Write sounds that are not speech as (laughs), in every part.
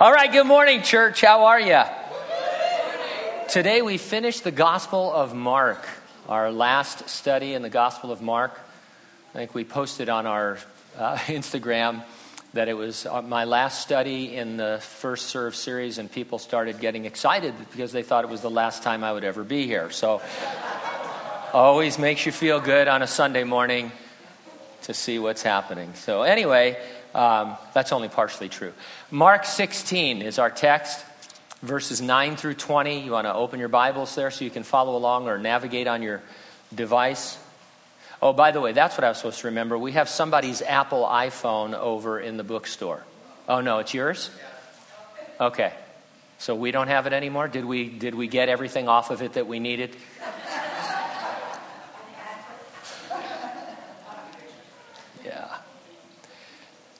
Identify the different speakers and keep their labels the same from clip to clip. Speaker 1: All right, good morning, church. How are you? Today we finish the Gospel of Mark, our last study in the Gospel of Mark. I think we posted on our uh, (laughs) Instagram that it was uh, my last study in the first serve series, and people started getting excited because they thought it was the last time I would ever be here. So, (laughs) always makes you feel good on a Sunday morning to see what's happening. So, anyway, um, that's only partially true. Mark 16 is our text, verses 9 through 20. You want to open your Bibles there so you can follow along or navigate on your device. Oh, by the way, that's what I was supposed to remember. We have somebody's Apple iPhone over in the bookstore. Oh, no, it's yours? Okay. So we don't have it anymore? Did we, did we get everything off of it that we needed?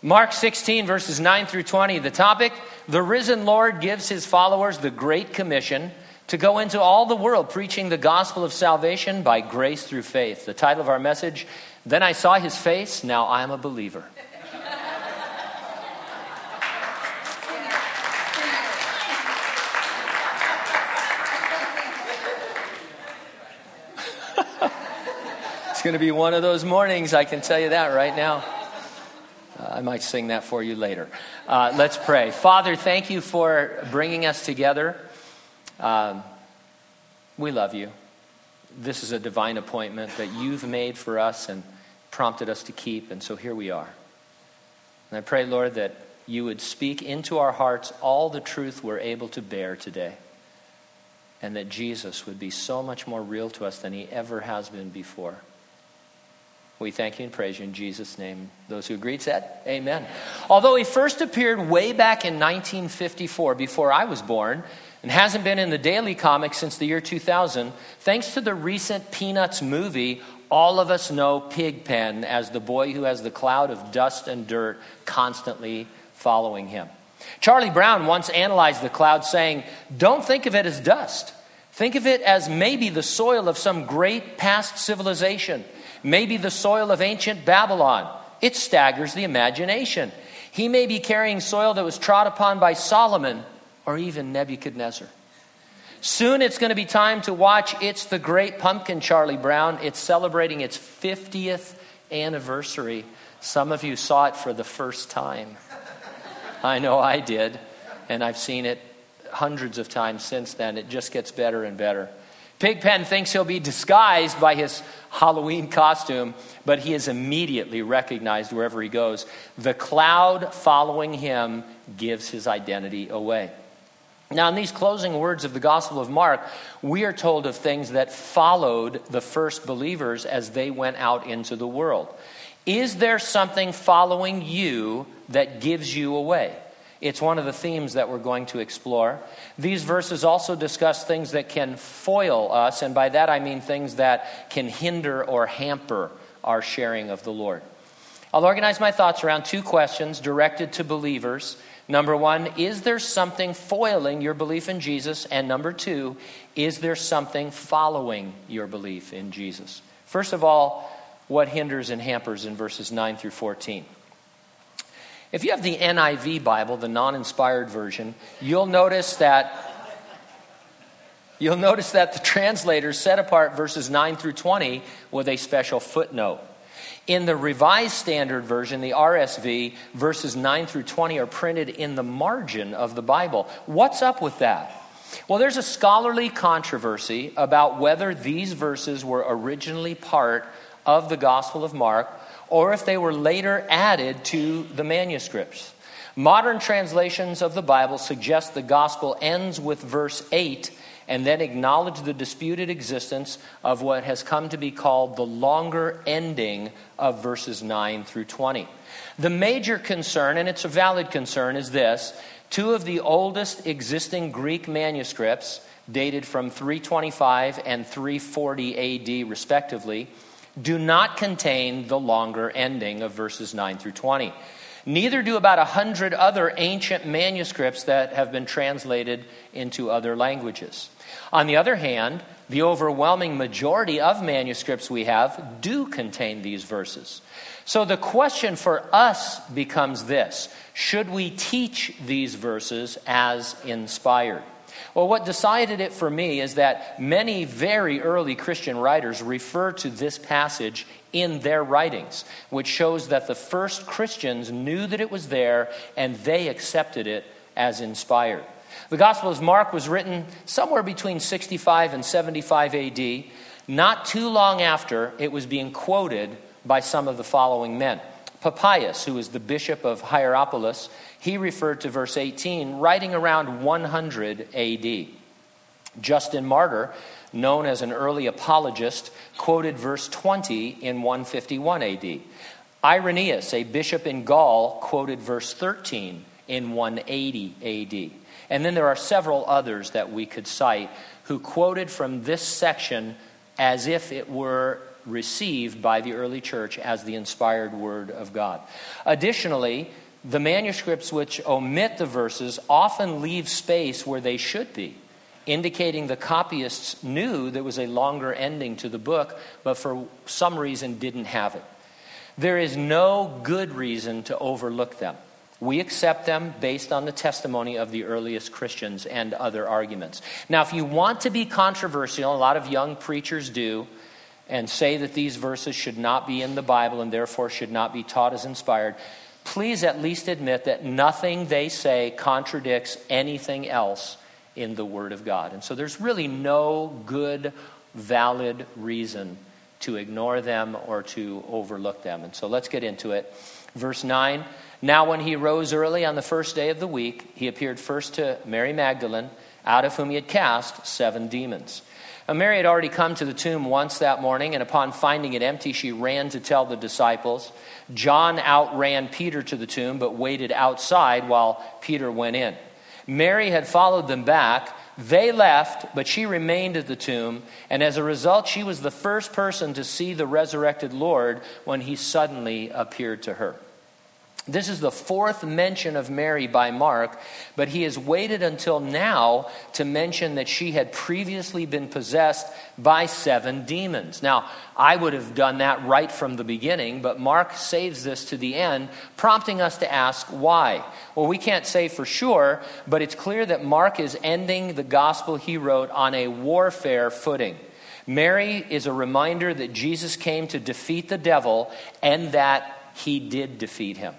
Speaker 1: Mark 16, verses 9 through 20, the topic the risen Lord gives his followers the Great Commission to go into all the world preaching the gospel of salvation by grace through faith. The title of our message Then I Saw His Face, Now I Am a Believer. (laughs) it's going to be one of those mornings, I can tell you that right now. I might sing that for you later. Uh, let's pray. Father, thank you for bringing us together. Um, we love you. This is a divine appointment that you've made for us and prompted us to keep, and so here we are. And I pray, Lord, that you would speak into our hearts all the truth we're able to bear today, and that Jesus would be so much more real to us than he ever has been before. We thank you and praise you in Jesus' name. Those who agreed said, Amen. Although he first appeared way back in 1954, before I was born, and hasn't been in the daily comic since the year 2000, thanks to the recent Peanuts movie, all of us know Pigpen as the boy who has the cloud of dust and dirt constantly following him. Charlie Brown once analyzed the cloud, saying, Don't think of it as dust. Think of it as maybe the soil of some great past civilization maybe the soil of ancient Babylon. It staggers the imagination. He may be carrying soil that was trod upon by Solomon or even Nebuchadnezzar. Soon it's going to be time to watch It's the Great Pumpkin, Charlie Brown. It's celebrating its 50th anniversary. Some of you saw it for the first time. I know I did, and I've seen it hundreds of times since then. It just gets better and better. Pigpen thinks he'll be disguised by his Halloween costume, but he is immediately recognized wherever he goes. The cloud following him gives his identity away. Now, in these closing words of the Gospel of Mark, we are told of things that followed the first believers as they went out into the world. Is there something following you that gives you away? It's one of the themes that we're going to explore. These verses also discuss things that can foil us, and by that I mean things that can hinder or hamper our sharing of the Lord. I'll organize my thoughts around two questions directed to believers. Number one, is there something foiling your belief in Jesus? And number two, is there something following your belief in Jesus? First of all, what hinders and hampers in verses 9 through 14? If you have the NIV Bible, the non inspired version, you'll notice that. You'll notice that the translators set apart verses 9 through 20 with a special footnote. In the Revised Standard Version, the RSV, verses 9 through 20 are printed in the margin of the Bible. What's up with that? Well, there's a scholarly controversy about whether these verses were originally part of the Gospel of Mark or if they were later added to the manuscripts. Modern translations of the Bible suggest the gospel ends with verse 8 and then acknowledge the disputed existence of what has come to be called the longer ending of verses 9 through 20. The major concern, and it's a valid concern, is this two of the oldest existing Greek manuscripts, dated from 325 and 340 AD respectively, do not contain the longer ending of verses 9 through 20. Neither do about a hundred other ancient manuscripts that have been translated into other languages. On the other hand, the overwhelming majority of manuscripts we have do contain these verses. So the question for us becomes this should we teach these verses as inspired? Well, what decided it for me is that many very early Christian writers refer to this passage in their writings, which shows that the first Christians knew that it was there and they accepted it as inspired. The Gospel of Mark was written somewhere between 65 and 75 AD, not too long after it was being quoted by some of the following men. Papias, who was the bishop of Hierapolis, he referred to verse 18, writing around 100 AD. Justin Martyr, known as an early apologist, quoted verse 20 in 151 AD. Irenaeus, a bishop in Gaul, quoted verse 13 in 180 AD. And then there are several others that we could cite who quoted from this section as if it were received by the early church as the inspired word of God. Additionally, the manuscripts which omit the verses often leave space where they should be, indicating the copyists knew there was a longer ending to the book, but for some reason didn't have it. There is no good reason to overlook them. We accept them based on the testimony of the earliest Christians and other arguments. Now, if you want to be controversial, a lot of young preachers do, and say that these verses should not be in the Bible and therefore should not be taught as inspired, please at least admit that nothing they say contradicts anything else in the Word of God. And so there's really no good, valid reason to ignore them or to overlook them. And so let's get into it. Verse 9 Now, when he rose early on the first day of the week, he appeared first to Mary Magdalene, out of whom he had cast seven demons. And Mary had already come to the tomb once that morning, and upon finding it empty, she ran to tell the disciples. John outran Peter to the tomb, but waited outside while Peter went in. Mary had followed them back. They left, but she remained at the tomb, and as a result, she was the first person to see the resurrected Lord when he suddenly appeared to her. This is the fourth mention of Mary by Mark, but he has waited until now to mention that she had previously been possessed by seven demons. Now, I would have done that right from the beginning, but Mark saves this to the end, prompting us to ask why. Well, we can't say for sure, but it's clear that Mark is ending the gospel he wrote on a warfare footing. Mary is a reminder that Jesus came to defeat the devil and that he did defeat him.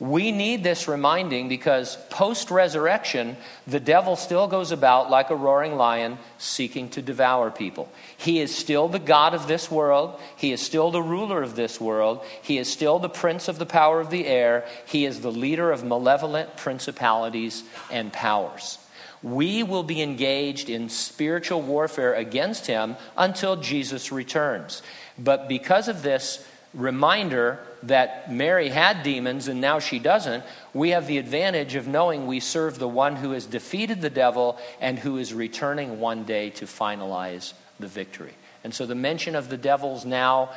Speaker 1: We need this reminding because post resurrection, the devil still goes about like a roaring lion seeking to devour people. He is still the God of this world. He is still the ruler of this world. He is still the prince of the power of the air. He is the leader of malevolent principalities and powers. We will be engaged in spiritual warfare against him until Jesus returns. But because of this, reminder that Mary had demons and now she doesn't, we have the advantage of knowing we serve the one who has defeated the devil and who is returning one day to finalize the victory. And so the mention of the devils now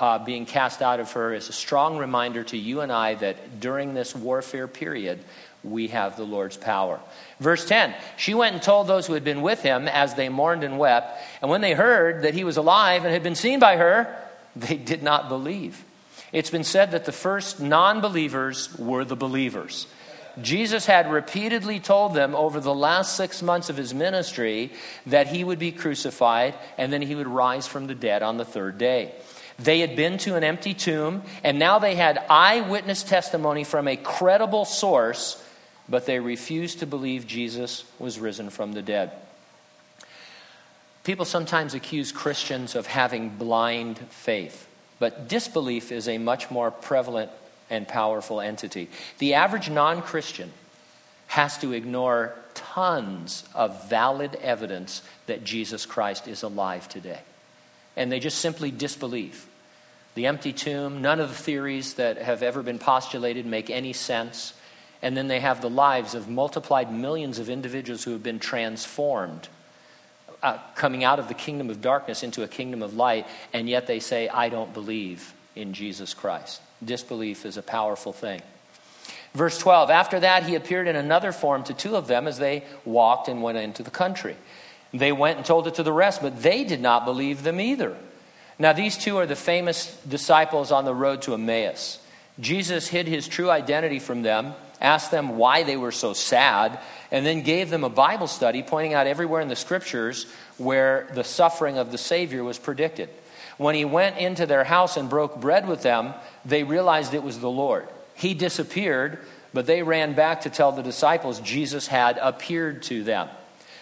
Speaker 1: uh, being cast out of her is a strong reminder to you and I that during this warfare period, we have the Lord's power. Verse 10 She went and told those who had been with him as they mourned and wept. And when they heard that he was alive and had been seen by her, they did not believe. It's been said that the first non believers were the believers. Jesus had repeatedly told them over the last six months of his ministry that he would be crucified and then he would rise from the dead on the third day. They had been to an empty tomb, and now they had eyewitness testimony from a credible source, but they refused to believe Jesus was risen from the dead. People sometimes accuse Christians of having blind faith, but disbelief is a much more prevalent and powerful entity. The average non Christian has to ignore tons of valid evidence that Jesus Christ is alive today. And they just simply disbelieve. The empty tomb, none of the theories that have ever been postulated make any sense. And then they have the lives of multiplied millions of individuals who have been transformed uh, coming out of the kingdom of darkness into a kingdom of light, and yet they say, I don't believe in Jesus Christ. Disbelief is a powerful thing. Verse 12 After that, he appeared in another form to two of them as they walked and went into the country. They went and told it to the rest, but they did not believe them either. Now, these two are the famous disciples on the road to Emmaus. Jesus hid his true identity from them asked them why they were so sad, and then gave them a Bible study pointing out everywhere in the scriptures where the suffering of the Savior was predicted. When he went into their house and broke bread with them, they realized it was the Lord. He disappeared, but they ran back to tell the disciples Jesus had appeared to them.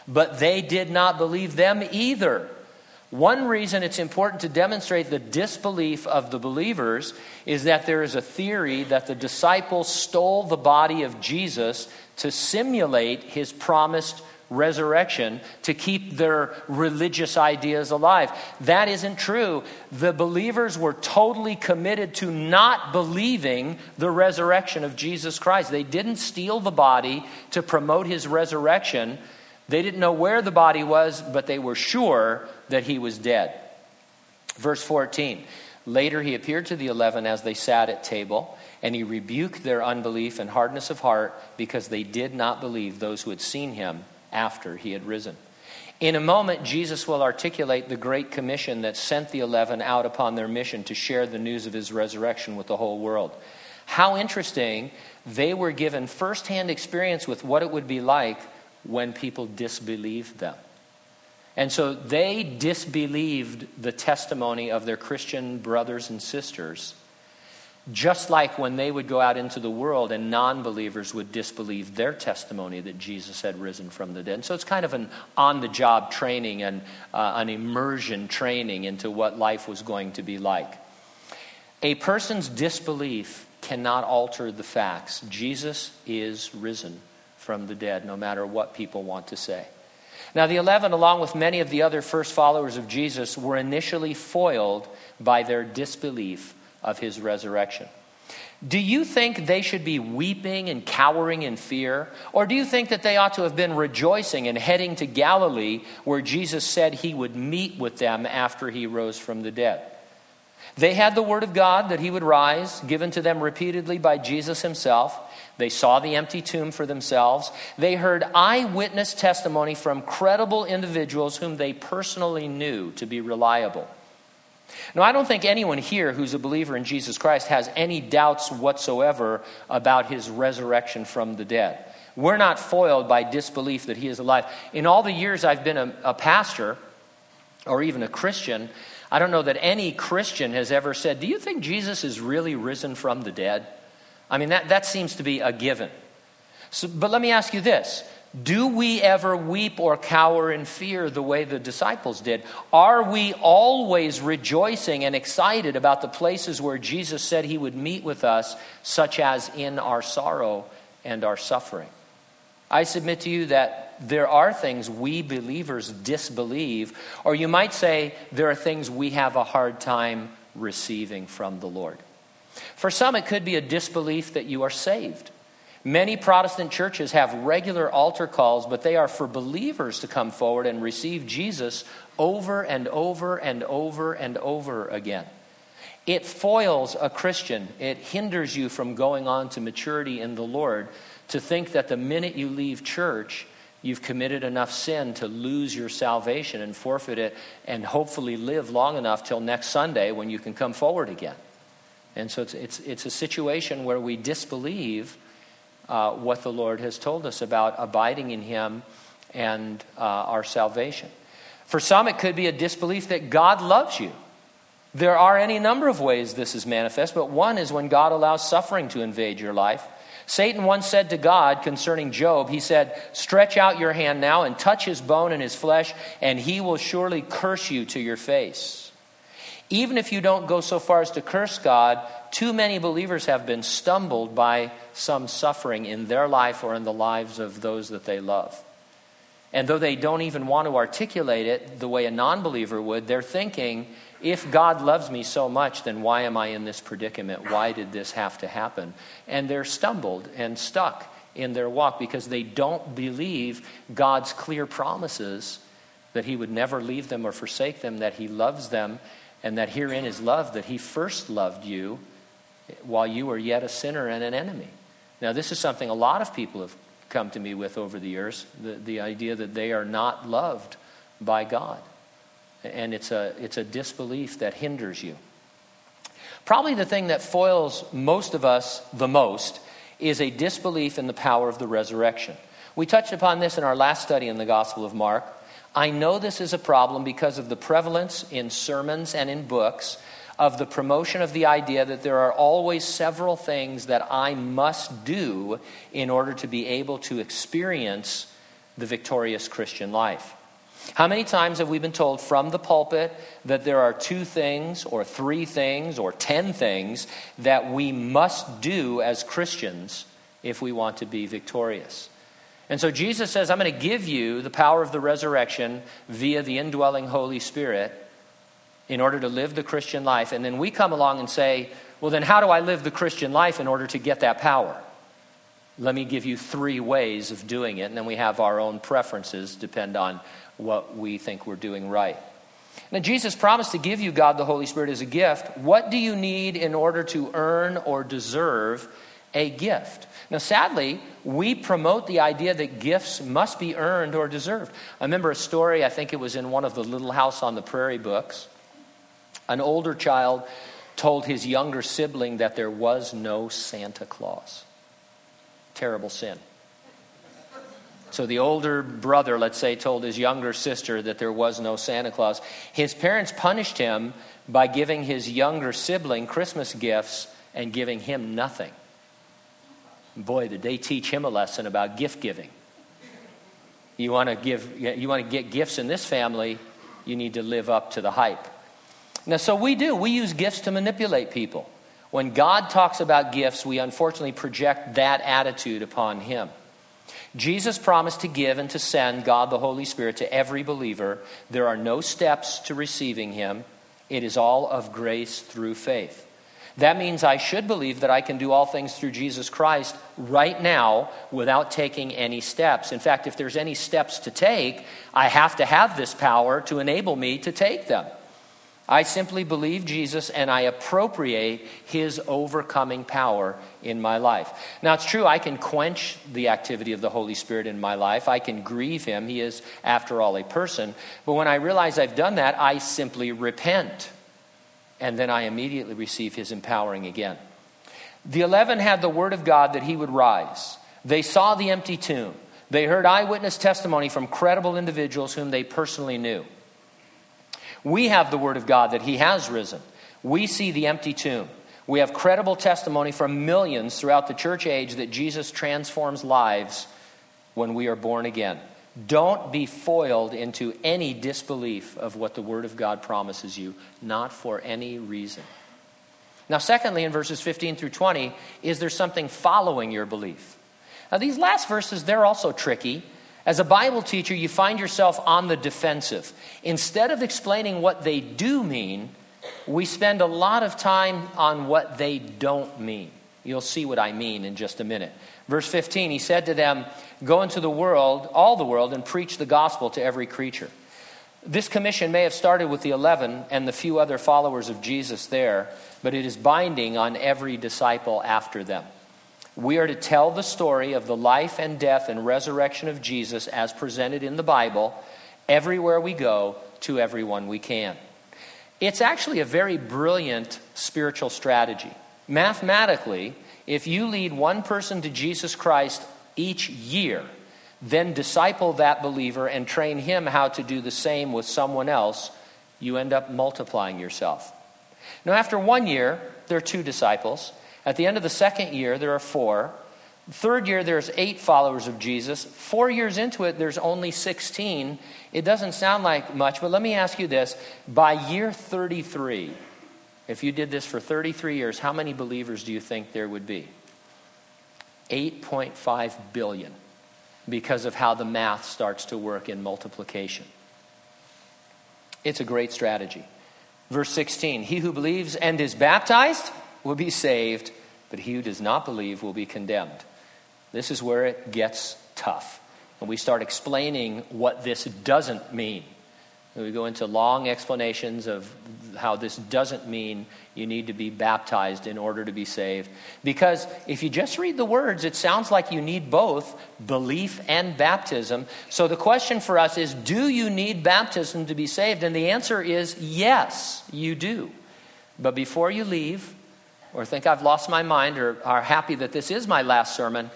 Speaker 1: But they did not believe them either. One reason it's important to demonstrate the disbelief of the believers is that there is a theory that the disciples stole the body of Jesus to simulate his promised resurrection to keep their religious ideas alive. That isn't true. The believers were totally committed to not believing the resurrection of Jesus Christ. They didn't steal the body to promote his resurrection. They didn't know where the body was, but they were sure that he was dead. Verse 14 Later he appeared to the eleven as they sat at table, and he rebuked their unbelief and hardness of heart because they did not believe those who had seen him after he had risen. In a moment, Jesus will articulate the great commission that sent the eleven out upon their mission to share the news of his resurrection with the whole world. How interesting they were given firsthand experience with what it would be like when people disbelieved them. And so they disbelieved the testimony of their Christian brothers and sisters, just like when they would go out into the world and non believers would disbelieve their testimony that Jesus had risen from the dead. And so it's kind of an on the job training and uh, an immersion training into what life was going to be like. A person's disbelief cannot alter the facts Jesus is risen from the dead, no matter what people want to say. Now, the eleven, along with many of the other first followers of Jesus, were initially foiled by their disbelief of his resurrection. Do you think they should be weeping and cowering in fear? Or do you think that they ought to have been rejoicing and heading to Galilee where Jesus said he would meet with them after he rose from the dead? They had the word of God that he would rise, given to them repeatedly by Jesus himself. They saw the empty tomb for themselves. They heard eyewitness testimony from credible individuals whom they personally knew to be reliable. Now, I don't think anyone here who's a believer in Jesus Christ has any doubts whatsoever about his resurrection from the dead. We're not foiled by disbelief that he is alive. In all the years I've been a, a pastor or even a Christian, I don't know that any Christian has ever said, Do you think Jesus is really risen from the dead? I mean, that, that seems to be a given. So, but let me ask you this Do we ever weep or cower in fear the way the disciples did? Are we always rejoicing and excited about the places where Jesus said he would meet with us, such as in our sorrow and our suffering? I submit to you that there are things we believers disbelieve, or you might say there are things we have a hard time receiving from the Lord. For some, it could be a disbelief that you are saved. Many Protestant churches have regular altar calls, but they are for believers to come forward and receive Jesus over and over and over and over again. It foils a Christian, it hinders you from going on to maturity in the Lord to think that the minute you leave church, you've committed enough sin to lose your salvation and forfeit it, and hopefully live long enough till next Sunday when you can come forward again. And so it's, it's, it's a situation where we disbelieve uh, what the Lord has told us about abiding in Him and uh, our salvation. For some, it could be a disbelief that God loves you. There are any number of ways this is manifest, but one is when God allows suffering to invade your life. Satan once said to God concerning Job, he said, Stretch out your hand now and touch his bone and his flesh, and he will surely curse you to your face. Even if you don't go so far as to curse God, too many believers have been stumbled by some suffering in their life or in the lives of those that they love. And though they don't even want to articulate it the way a non believer would, they're thinking, if God loves me so much, then why am I in this predicament? Why did this have to happen? And they're stumbled and stuck in their walk because they don't believe God's clear promises that He would never leave them or forsake them, that He loves them, and that herein is love that he first loved you while you were yet a sinner and an enemy. Now, this is something a lot of people have come to me with over the years the, the idea that they are not loved by God. And it's a, it's a disbelief that hinders you. Probably the thing that foils most of us the most is a disbelief in the power of the resurrection. We touched upon this in our last study in the Gospel of Mark. I know this is a problem because of the prevalence in sermons and in books of the promotion of the idea that there are always several things that I must do in order to be able to experience the victorious Christian life. How many times have we been told from the pulpit that there are two things, or three things, or ten things that we must do as Christians if we want to be victorious? And so Jesus says, I'm going to give you the power of the resurrection via the indwelling Holy Spirit in order to live the Christian life. And then we come along and say, well, then how do I live the Christian life in order to get that power? Let me give you three ways of doing it. And then we have our own preferences, depend on what we think we're doing right. Now, Jesus promised to give you God the Holy Spirit as a gift. What do you need in order to earn or deserve a gift. Now, sadly, we promote the idea that gifts must be earned or deserved. I remember a story, I think it was in one of the Little House on the Prairie books. An older child told his younger sibling that there was no Santa Claus. Terrible sin. So the older brother, let's say, told his younger sister that there was no Santa Claus. His parents punished him by giving his younger sibling Christmas gifts and giving him nothing. Boy, did they teach him a lesson about gift giving. You want to give, you want to get gifts in this family, you need to live up to the hype. Now, so we do. We use gifts to manipulate people. When God talks about gifts, we unfortunately project that attitude upon him. Jesus promised to give and to send God the Holy Spirit to every believer. There are no steps to receiving him. It is all of grace through faith. That means I should believe that I can do all things through Jesus Christ right now without taking any steps. In fact, if there's any steps to take, I have to have this power to enable me to take them. I simply believe Jesus and I appropriate his overcoming power in my life. Now, it's true, I can quench the activity of the Holy Spirit in my life. I can grieve him. He is, after all, a person. But when I realize I've done that, I simply repent and then I immediately receive his empowering again. The eleven had the word of God that he would rise. They saw the empty tomb. They heard eyewitness testimony from credible individuals whom they personally knew. We have the word of God that he has risen. We see the empty tomb. We have credible testimony from millions throughout the church age that Jesus transforms lives when we are born again. Don't be foiled into any disbelief of what the Word of God promises you, not for any reason. Now, secondly, in verses 15 through 20, is there something following your belief? Now, these last verses, they're also tricky. As a Bible teacher, you find yourself on the defensive. Instead of explaining what they do mean, we spend a lot of time on what they don't mean. You'll see what I mean in just a minute. Verse 15, he said to them, Go into the world, all the world, and preach the gospel to every creature. This commission may have started with the 11 and the few other followers of Jesus there, but it is binding on every disciple after them. We are to tell the story of the life and death and resurrection of Jesus as presented in the Bible everywhere we go to everyone we can. It's actually a very brilliant spiritual strategy. Mathematically, if you lead one person to Jesus Christ each year, then disciple that believer and train him how to do the same with someone else, you end up multiplying yourself. Now, after one year, there are two disciples. At the end of the second year, there are four. Third year, there's eight followers of Jesus. Four years into it, there's only 16. It doesn't sound like much, but let me ask you this. By year 33, if you did this for 33 years, how many believers do you think there would be? 8.5 billion because of how the math starts to work in multiplication. It's a great strategy. Verse 16 He who believes and is baptized will be saved, but he who does not believe will be condemned. This is where it gets tough. And we start explaining what this doesn't mean. We go into long explanations of how this doesn't mean you need to be baptized in order to be saved. Because if you just read the words, it sounds like you need both belief and baptism. So the question for us is do you need baptism to be saved? And the answer is yes, you do. But before you leave, or think I've lost my mind, or are happy that this is my last sermon,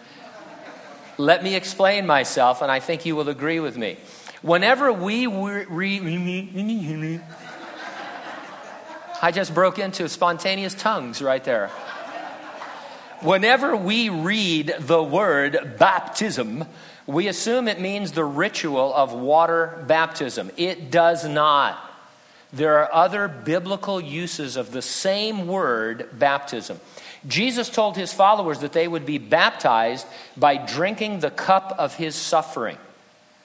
Speaker 1: let me explain myself, and I think you will agree with me. Whenever we re, re- I just broke into spontaneous tongues right there. Whenever we read the word baptism, we assume it means the ritual of water baptism. It does not. There are other biblical uses of the same word, baptism. Jesus told his followers that they would be baptized by drinking the cup of his suffering.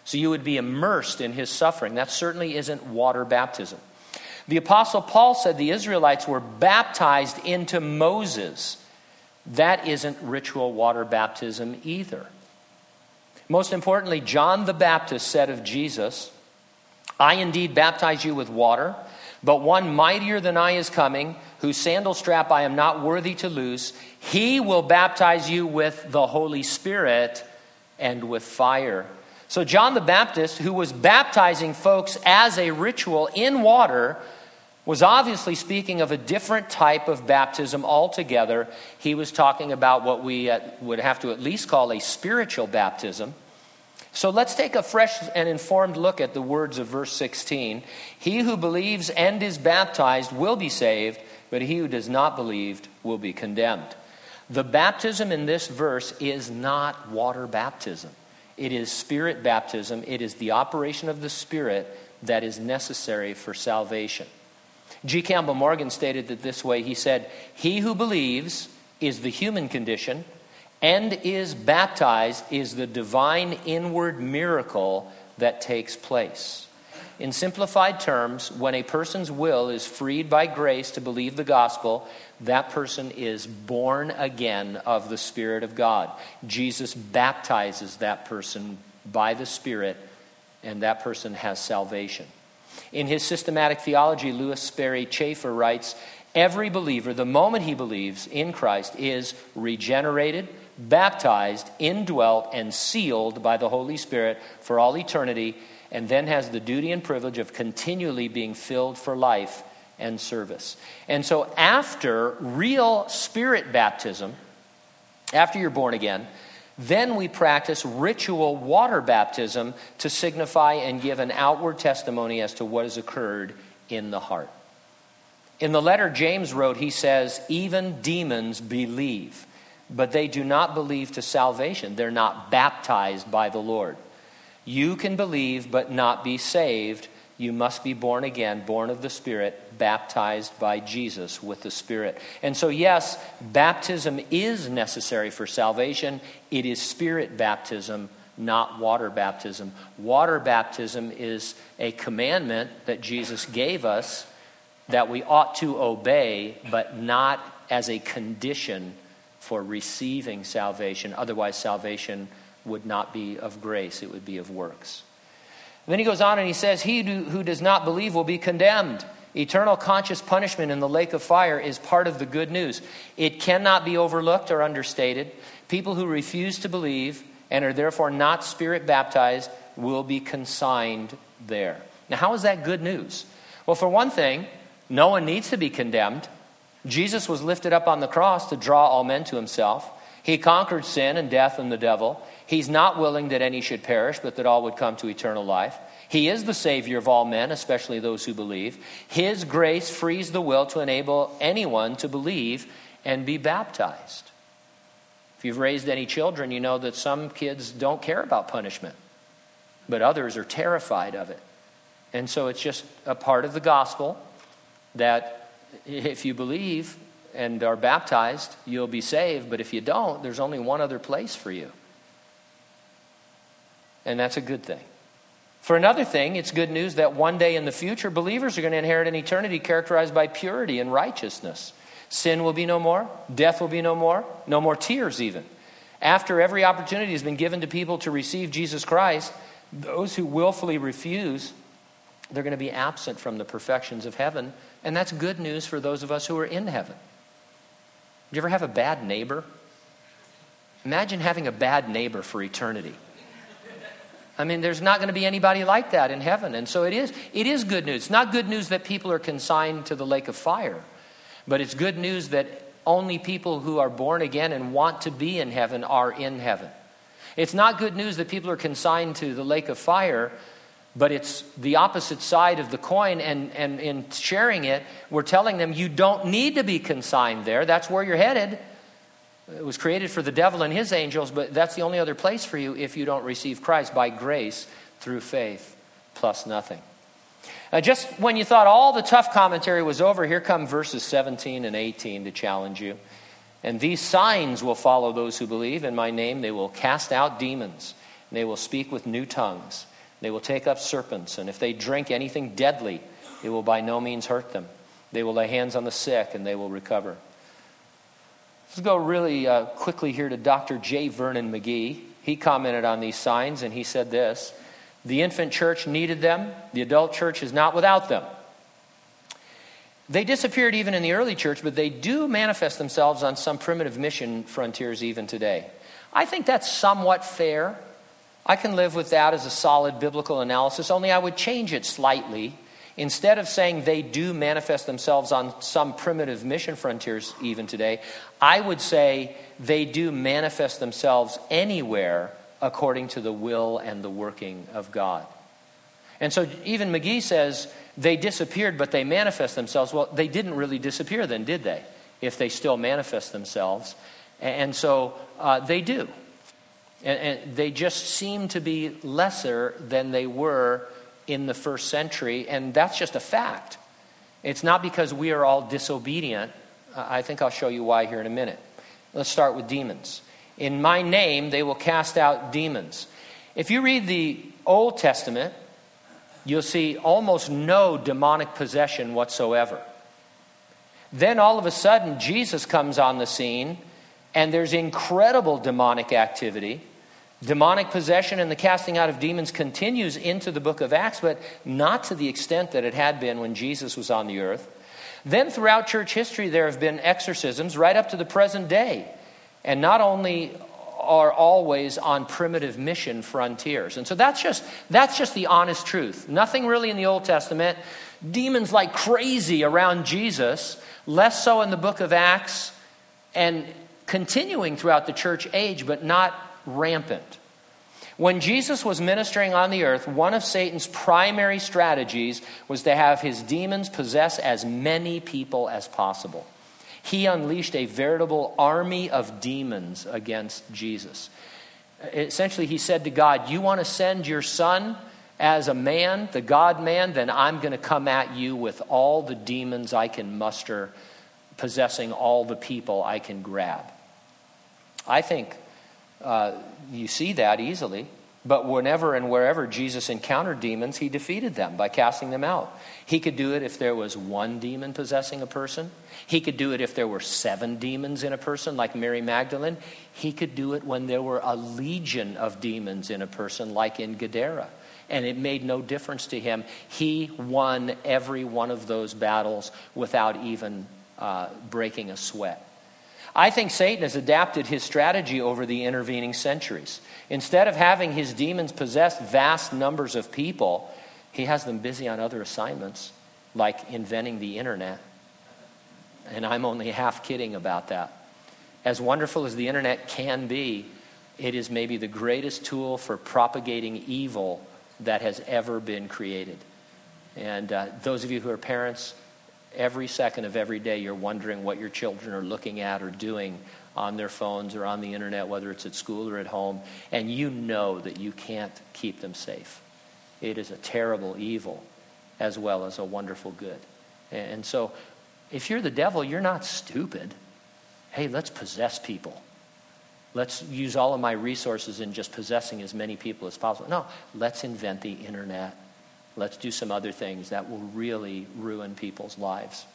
Speaker 1: So you would be immersed in his suffering. That certainly isn't water baptism. The Apostle Paul said the Israelites were baptized into Moses. That isn't ritual water baptism either. Most importantly, John the Baptist said of Jesus, I indeed baptize you with water, but one mightier than I is coming, whose sandal strap I am not worthy to loose. He will baptize you with the Holy Spirit and with fire. So, John the Baptist, who was baptizing folks as a ritual in water, was obviously speaking of a different type of baptism altogether. He was talking about what we uh, would have to at least call a spiritual baptism. So let's take a fresh and informed look at the words of verse 16. He who believes and is baptized will be saved, but he who does not believe will be condemned. The baptism in this verse is not water baptism. It is spirit baptism, it is the operation of the Spirit that is necessary for salvation. G. Campbell Morgan stated it this way He said, He who believes is the human condition and is baptized is the divine inward miracle that takes place. In simplified terms, when a person's will is freed by grace to believe the gospel, that person is born again of the Spirit of God. Jesus baptizes that person by the Spirit, and that person has salvation. In his systematic theology, Lewis Sperry Chafer writes Every believer, the moment he believes in Christ, is regenerated, baptized, indwelt, and sealed by the Holy Spirit for all eternity and then has the duty and privilege of continually being filled for life and service. And so, after real spirit baptism, after you're born again, then we practice ritual water baptism to signify and give an outward testimony as to what has occurred in the heart. In the letter James wrote, he says, Even demons believe, but they do not believe to salvation. They're not baptized by the Lord. You can believe but not be saved. You must be born again, born of the Spirit, baptized by Jesus with the Spirit. And so, yes, baptism is necessary for salvation. It is Spirit baptism, not water baptism. Water baptism is a commandment that Jesus gave us that we ought to obey, but not as a condition for receiving salvation. Otherwise, salvation would not be of grace, it would be of works. And then he goes on and he says, He who does not believe will be condemned. Eternal conscious punishment in the lake of fire is part of the good news. It cannot be overlooked or understated. People who refuse to believe and are therefore not spirit baptized will be consigned there. Now, how is that good news? Well, for one thing, no one needs to be condemned. Jesus was lifted up on the cross to draw all men to himself. He conquered sin and death and the devil. He's not willing that any should perish, but that all would come to eternal life. He is the Savior of all men, especially those who believe. His grace frees the will to enable anyone to believe and be baptized. If you've raised any children, you know that some kids don't care about punishment, but others are terrified of it. And so it's just a part of the gospel that if you believe and are baptized, you'll be saved, but if you don't, there's only one other place for you and that's a good thing. For another thing, it's good news that one day in the future, believers are going to inherit an eternity characterized by purity and righteousness. Sin will be no more, death will be no more, no more tears, even. After every opportunity has been given to people to receive Jesus Christ, those who willfully refuse, they're going to be absent from the perfections of heaven. And that's good news for those of us who are in heaven. Do you ever have a bad neighbor? Imagine having a bad neighbor for eternity. I mean, there's not going to be anybody like that in heaven. And so it is, it is good news. It's not good news that people are consigned to the lake of fire, but it's good news that only people who are born again and want to be in heaven are in heaven. It's not good news that people are consigned to the lake of fire, but it's the opposite side of the coin. And, and in sharing it, we're telling them you don't need to be consigned there. That's where you're headed. It was created for the devil and his angels, but that's the only other place for you if you don't receive Christ by grace through faith plus nothing. Now, uh, just when you thought all the tough commentary was over, here come verses 17 and 18 to challenge you. And these signs will follow those who believe in my name. They will cast out demons, and they will speak with new tongues. They will take up serpents, and if they drink anything deadly, it will by no means hurt them. They will lay hands on the sick, and they will recover. Let's go really uh, quickly here to Dr. J. Vernon McGee. He commented on these signs and he said this The infant church needed them, the adult church is not without them. They disappeared even in the early church, but they do manifest themselves on some primitive mission frontiers even today. I think that's somewhat fair. I can live with that as a solid biblical analysis, only I would change it slightly Instead of saying they do manifest themselves on some primitive mission frontiers, even today, I would say they do manifest themselves anywhere according to the will and the working of God. And so even McGee says they disappeared, but they manifest themselves. Well, they didn't really disappear then, did they? If they still manifest themselves. And so uh, they do. And, and, they just seem to be lesser than they were in the first century, and that's just a fact. It's not because we are all disobedient. I think I'll show you why here in a minute. Let's start with demons. In my name, they will cast out demons. If you read the Old Testament, you'll see almost no demonic possession whatsoever. Then all of a sudden, Jesus comes on the scene, and there's incredible demonic activity. Demonic possession and the casting out of demons continues into the book of Acts, but not to the extent that it had been when Jesus was on the earth. Then, throughout church history, there have been exorcisms right up to the present day. And not only are always on primitive mission frontiers. And so that's just that's just the honest truth. Nothing really in the Old Testament. Demons like crazy around Jesus, less so in the book of Acts and continuing throughout the church age, but not rampant. When Jesus was ministering on the earth, one of Satan's primary strategies was to have his demons possess as many people as possible. He unleashed a veritable army of demons against Jesus. Essentially, he said to God, You want to send your son as a man, the God man? Then I'm going to come at you with all the demons I can muster, possessing all the people I can grab. I think uh, you see that easily. But whenever and wherever Jesus encountered demons, he defeated them by casting them out. He could do it if there was one demon possessing a person. He could do it if there were seven demons in a person, like Mary Magdalene. He could do it when there were a legion of demons in a person, like in Gadara. And it made no difference to him. He won every one of those battles without even uh, breaking a sweat. I think Satan has adapted his strategy over the intervening centuries. Instead of having his demons possess vast numbers of people, he has them busy on other assignments, like inventing the internet. And I'm only half kidding about that. As wonderful as the internet can be, it is maybe the greatest tool for propagating evil that has ever been created. And uh, those of you who are parents, every second of every day, you're wondering what your children are looking at or doing on their phones or on the internet, whether it's at school or at home, and you know that you can't keep them safe. It is a terrible evil as well as a wonderful good. And so, if you're the devil, you're not stupid. Hey, let's possess people. Let's use all of my resources in just possessing as many people as possible. No, let's invent the internet Let's do some other things that will really ruin people's lives.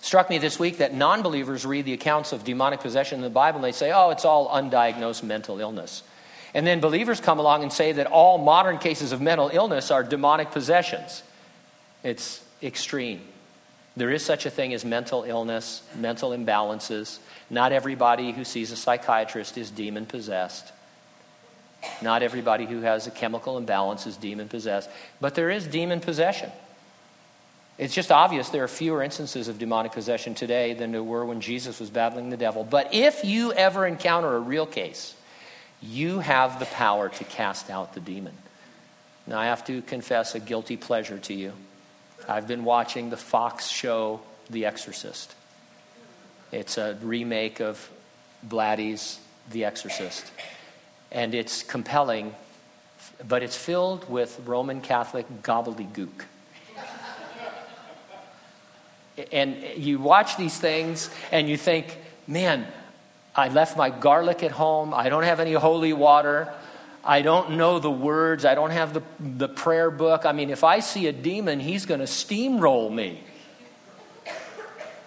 Speaker 1: Struck me this week that non believers read the accounts of demonic possession in the Bible and they say, oh, it's all undiagnosed mental illness. And then believers come along and say that all modern cases of mental illness are demonic possessions. It's extreme. There is such a thing as mental illness, mental imbalances. Not everybody who sees a psychiatrist is demon possessed. Not everybody who has a chemical imbalance is demon possessed, but there is demon possession. It's just obvious there are fewer instances of demonic possession today than there were when Jesus was battling the devil. But if you ever encounter a real case, you have the power to cast out the demon. Now, I have to confess a guilty pleasure to you. I've been watching the Fox show The Exorcist. It's a remake of Blatty's The Exorcist and it's compelling, but it's filled with Roman Catholic gobbledygook. and you watch these things and you think, man, I left my garlic at home. I don't have any holy water. I don't know the words. I don't have the, the prayer book. I mean, if I see a demon, he's going to steamroll me.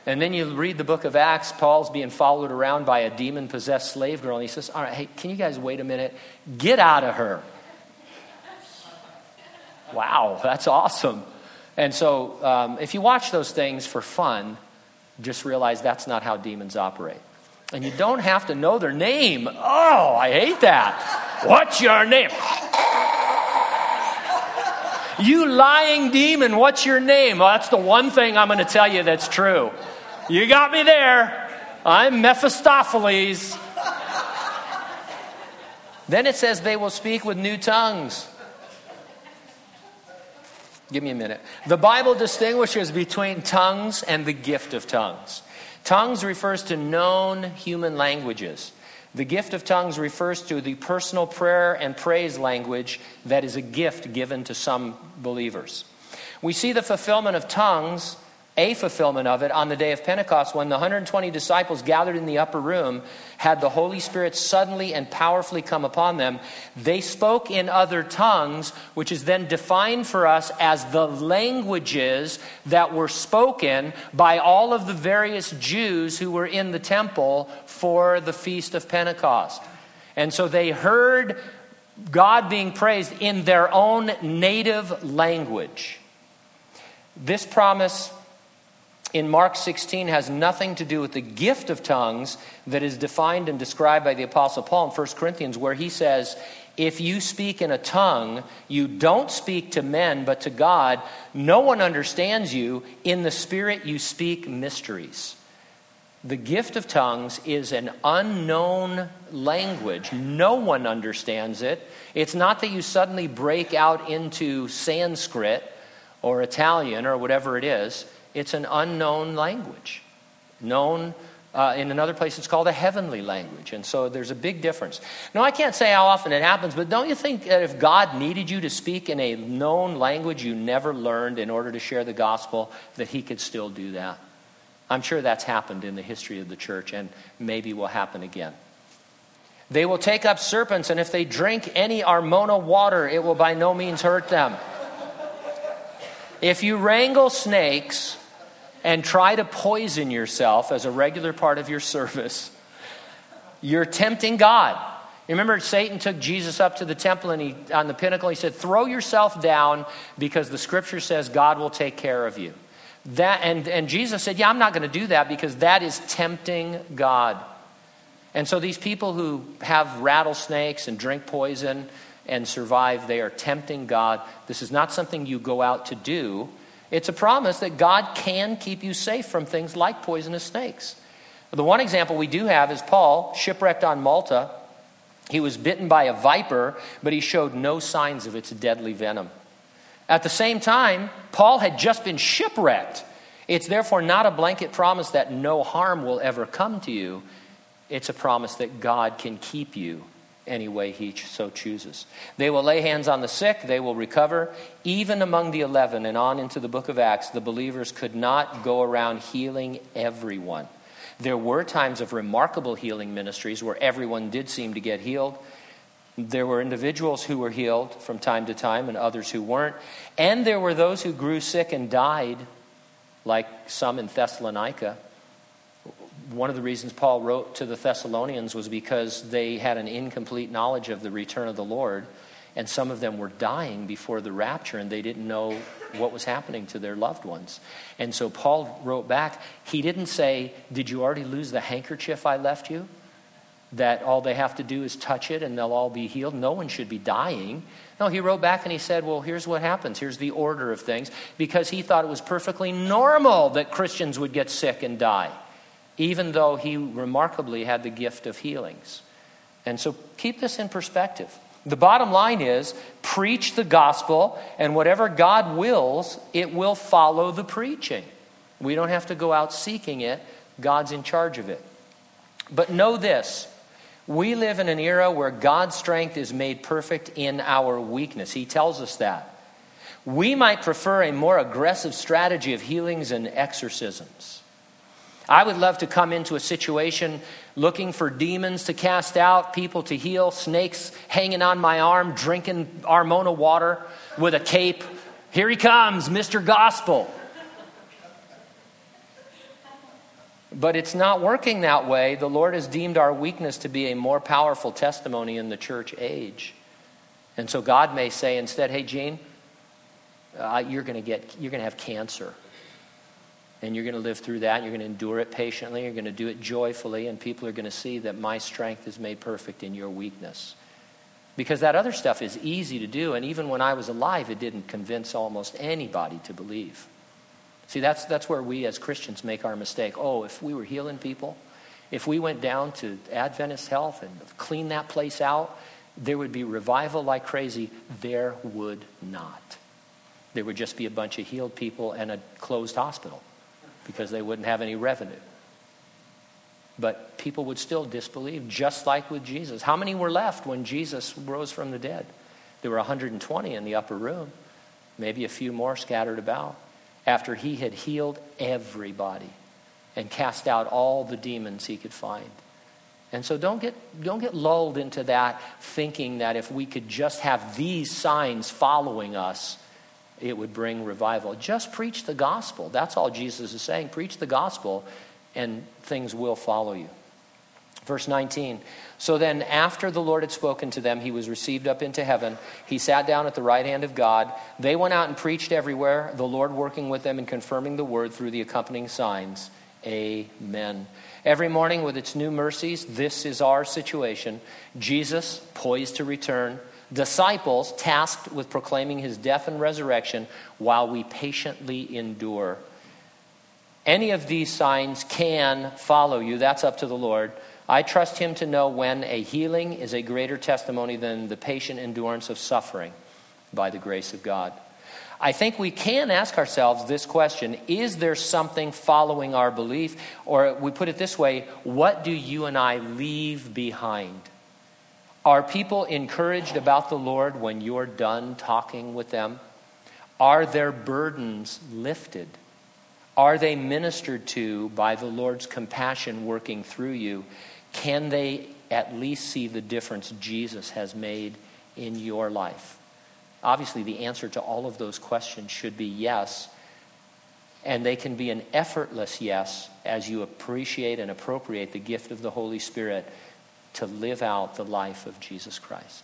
Speaker 1: And then you read the book of Acts, Paul's being followed around by a demon possessed slave girl, and he says, All right, hey, can you guys wait a minute? Get out of her. Wow, that's awesome. And so, um, if you watch those things for fun, just realize that's not how demons operate. And you don't have to know their name. Oh, I hate that. What's your name? You lying demon, what's your name? Well, that's the one thing I'm going to tell you that's true. You got me there. I'm Mephistopheles. then it says they will speak with new tongues. Give me a minute. The Bible distinguishes between tongues and the gift of tongues. Tongues refers to known human languages. The gift of tongues refers to the personal prayer and praise language that is a gift given to some believers. We see the fulfillment of tongues a fulfillment of it on the day of Pentecost when the 120 disciples gathered in the upper room had the Holy Spirit suddenly and powerfully come upon them. They spoke in other tongues, which is then defined for us as the languages that were spoken by all of the various Jews who were in the temple for the feast of Pentecost. And so they heard God being praised in their own native language. This promise in Mark 16 has nothing to do with the gift of tongues that is defined and described by the Apostle Paul in 1 Corinthians, where he says, If you speak in a tongue, you don't speak to men, but to God. No one understands you. In the Spirit, you speak mysteries. The gift of tongues is an unknown language. No one understands it. It's not that you suddenly break out into Sanskrit or Italian or whatever it is it's an unknown language. Known uh, in another place, it's called a heavenly language. And so there's a big difference. Now, I can't say how often it happens, but don't you think that if God needed you to speak in a known language you never learned in order to share the gospel, that He could still do that? I'm sure that's happened in the history of the church and maybe will happen again. They will take up serpents, and if they drink any Armona water, it will by no means hurt them. If you wrangle snakes, and try to poison yourself as a regular part of your service, you're tempting God. You remember, Satan took Jesus up to the temple and he, on the pinnacle, he said, Throw yourself down because the scripture says God will take care of you. That, and, and Jesus said, Yeah, I'm not going to do that because that is tempting God. And so these people who have rattlesnakes and drink poison and survive, they are tempting God. This is not something you go out to do. It's a promise that God can keep you safe from things like poisonous snakes. The one example we do have is Paul, shipwrecked on Malta. He was bitten by a viper, but he showed no signs of its deadly venom. At the same time, Paul had just been shipwrecked. It's therefore not a blanket promise that no harm will ever come to you. It's a promise that God can keep you any way he so chooses. They will lay hands on the sick, they will recover. Even among the eleven and on into the book of Acts, the believers could not go around healing everyone. There were times of remarkable healing ministries where everyone did seem to get healed. There were individuals who were healed from time to time and others who weren't. And there were those who grew sick and died, like some in Thessalonica one of the reasons Paul wrote to the Thessalonians was because they had an incomplete knowledge of the return of the Lord, and some of them were dying before the rapture, and they didn't know what was happening to their loved ones. And so Paul wrote back. He didn't say, Did you already lose the handkerchief I left you? That all they have to do is touch it and they'll all be healed. No one should be dying. No, he wrote back and he said, Well, here's what happens. Here's the order of things. Because he thought it was perfectly normal that Christians would get sick and die even though he remarkably had the gift of healings. And so keep this in perspective. The bottom line is preach the gospel, and whatever God wills, it will follow the preaching. We don't have to go out seeking it, God's in charge of it. But know this we live in an era where God's strength is made perfect in our weakness. He tells us that. We might prefer a more aggressive strategy of healings and exorcisms. I would love to come into a situation looking for demons to cast out, people to heal, snakes hanging on my arm, drinking Armona water with a cape. Here he comes, Mr. Gospel. But it's not working that way. The Lord has deemed our weakness to be a more powerful testimony in the church age. And so God may say instead, hey, Gene, uh, you're going to get, you're going to have cancer and you're going to live through that. You're going to endure it patiently. You're going to do it joyfully, and people are going to see that my strength is made perfect in your weakness. Because that other stuff is easy to do, and even when I was alive, it didn't convince almost anybody to believe. See, that's, that's where we as Christians make our mistake. Oh, if we were healing people, if we went down to Adventist Health and cleaned that place out, there would be revival like crazy. There would not. There would just be a bunch of healed people and a closed hospital because they wouldn't have any revenue. But people would still disbelieve, just like with Jesus. How many were left when Jesus rose from the dead? There were 120 in the upper room, maybe a few more scattered about, after he had healed everybody and cast out all the demons he could find. And so don't get, don't get lulled into that thinking that if we could just have these signs following us, it would bring revival. Just preach the gospel. That's all Jesus is saying. Preach the gospel, and things will follow you. Verse 19 So then, after the Lord had spoken to them, he was received up into heaven. He sat down at the right hand of God. They went out and preached everywhere, the Lord working with them and confirming the word through the accompanying signs. Amen. Every morning, with its new mercies, this is our situation. Jesus poised to return disciples tasked with proclaiming his death and resurrection while we patiently endure. Any of these signs can follow you. That's up to the Lord. I trust him to know when a healing is a greater testimony than the patient endurance of suffering by the grace of God. I think we can ask ourselves this question Is there something following our belief? Or we put it this way What do you and I leave behind? Are people encouraged about the Lord when you're done talking with them? Are their burdens lifted? Are they ministered to by the Lord's compassion working through you? Can they at least see the difference Jesus has made in your life? Obviously, the answer to all of those questions should be yes. And they can be an effortless yes as you appreciate and appropriate the gift of the Holy Spirit to live out the life of Jesus Christ.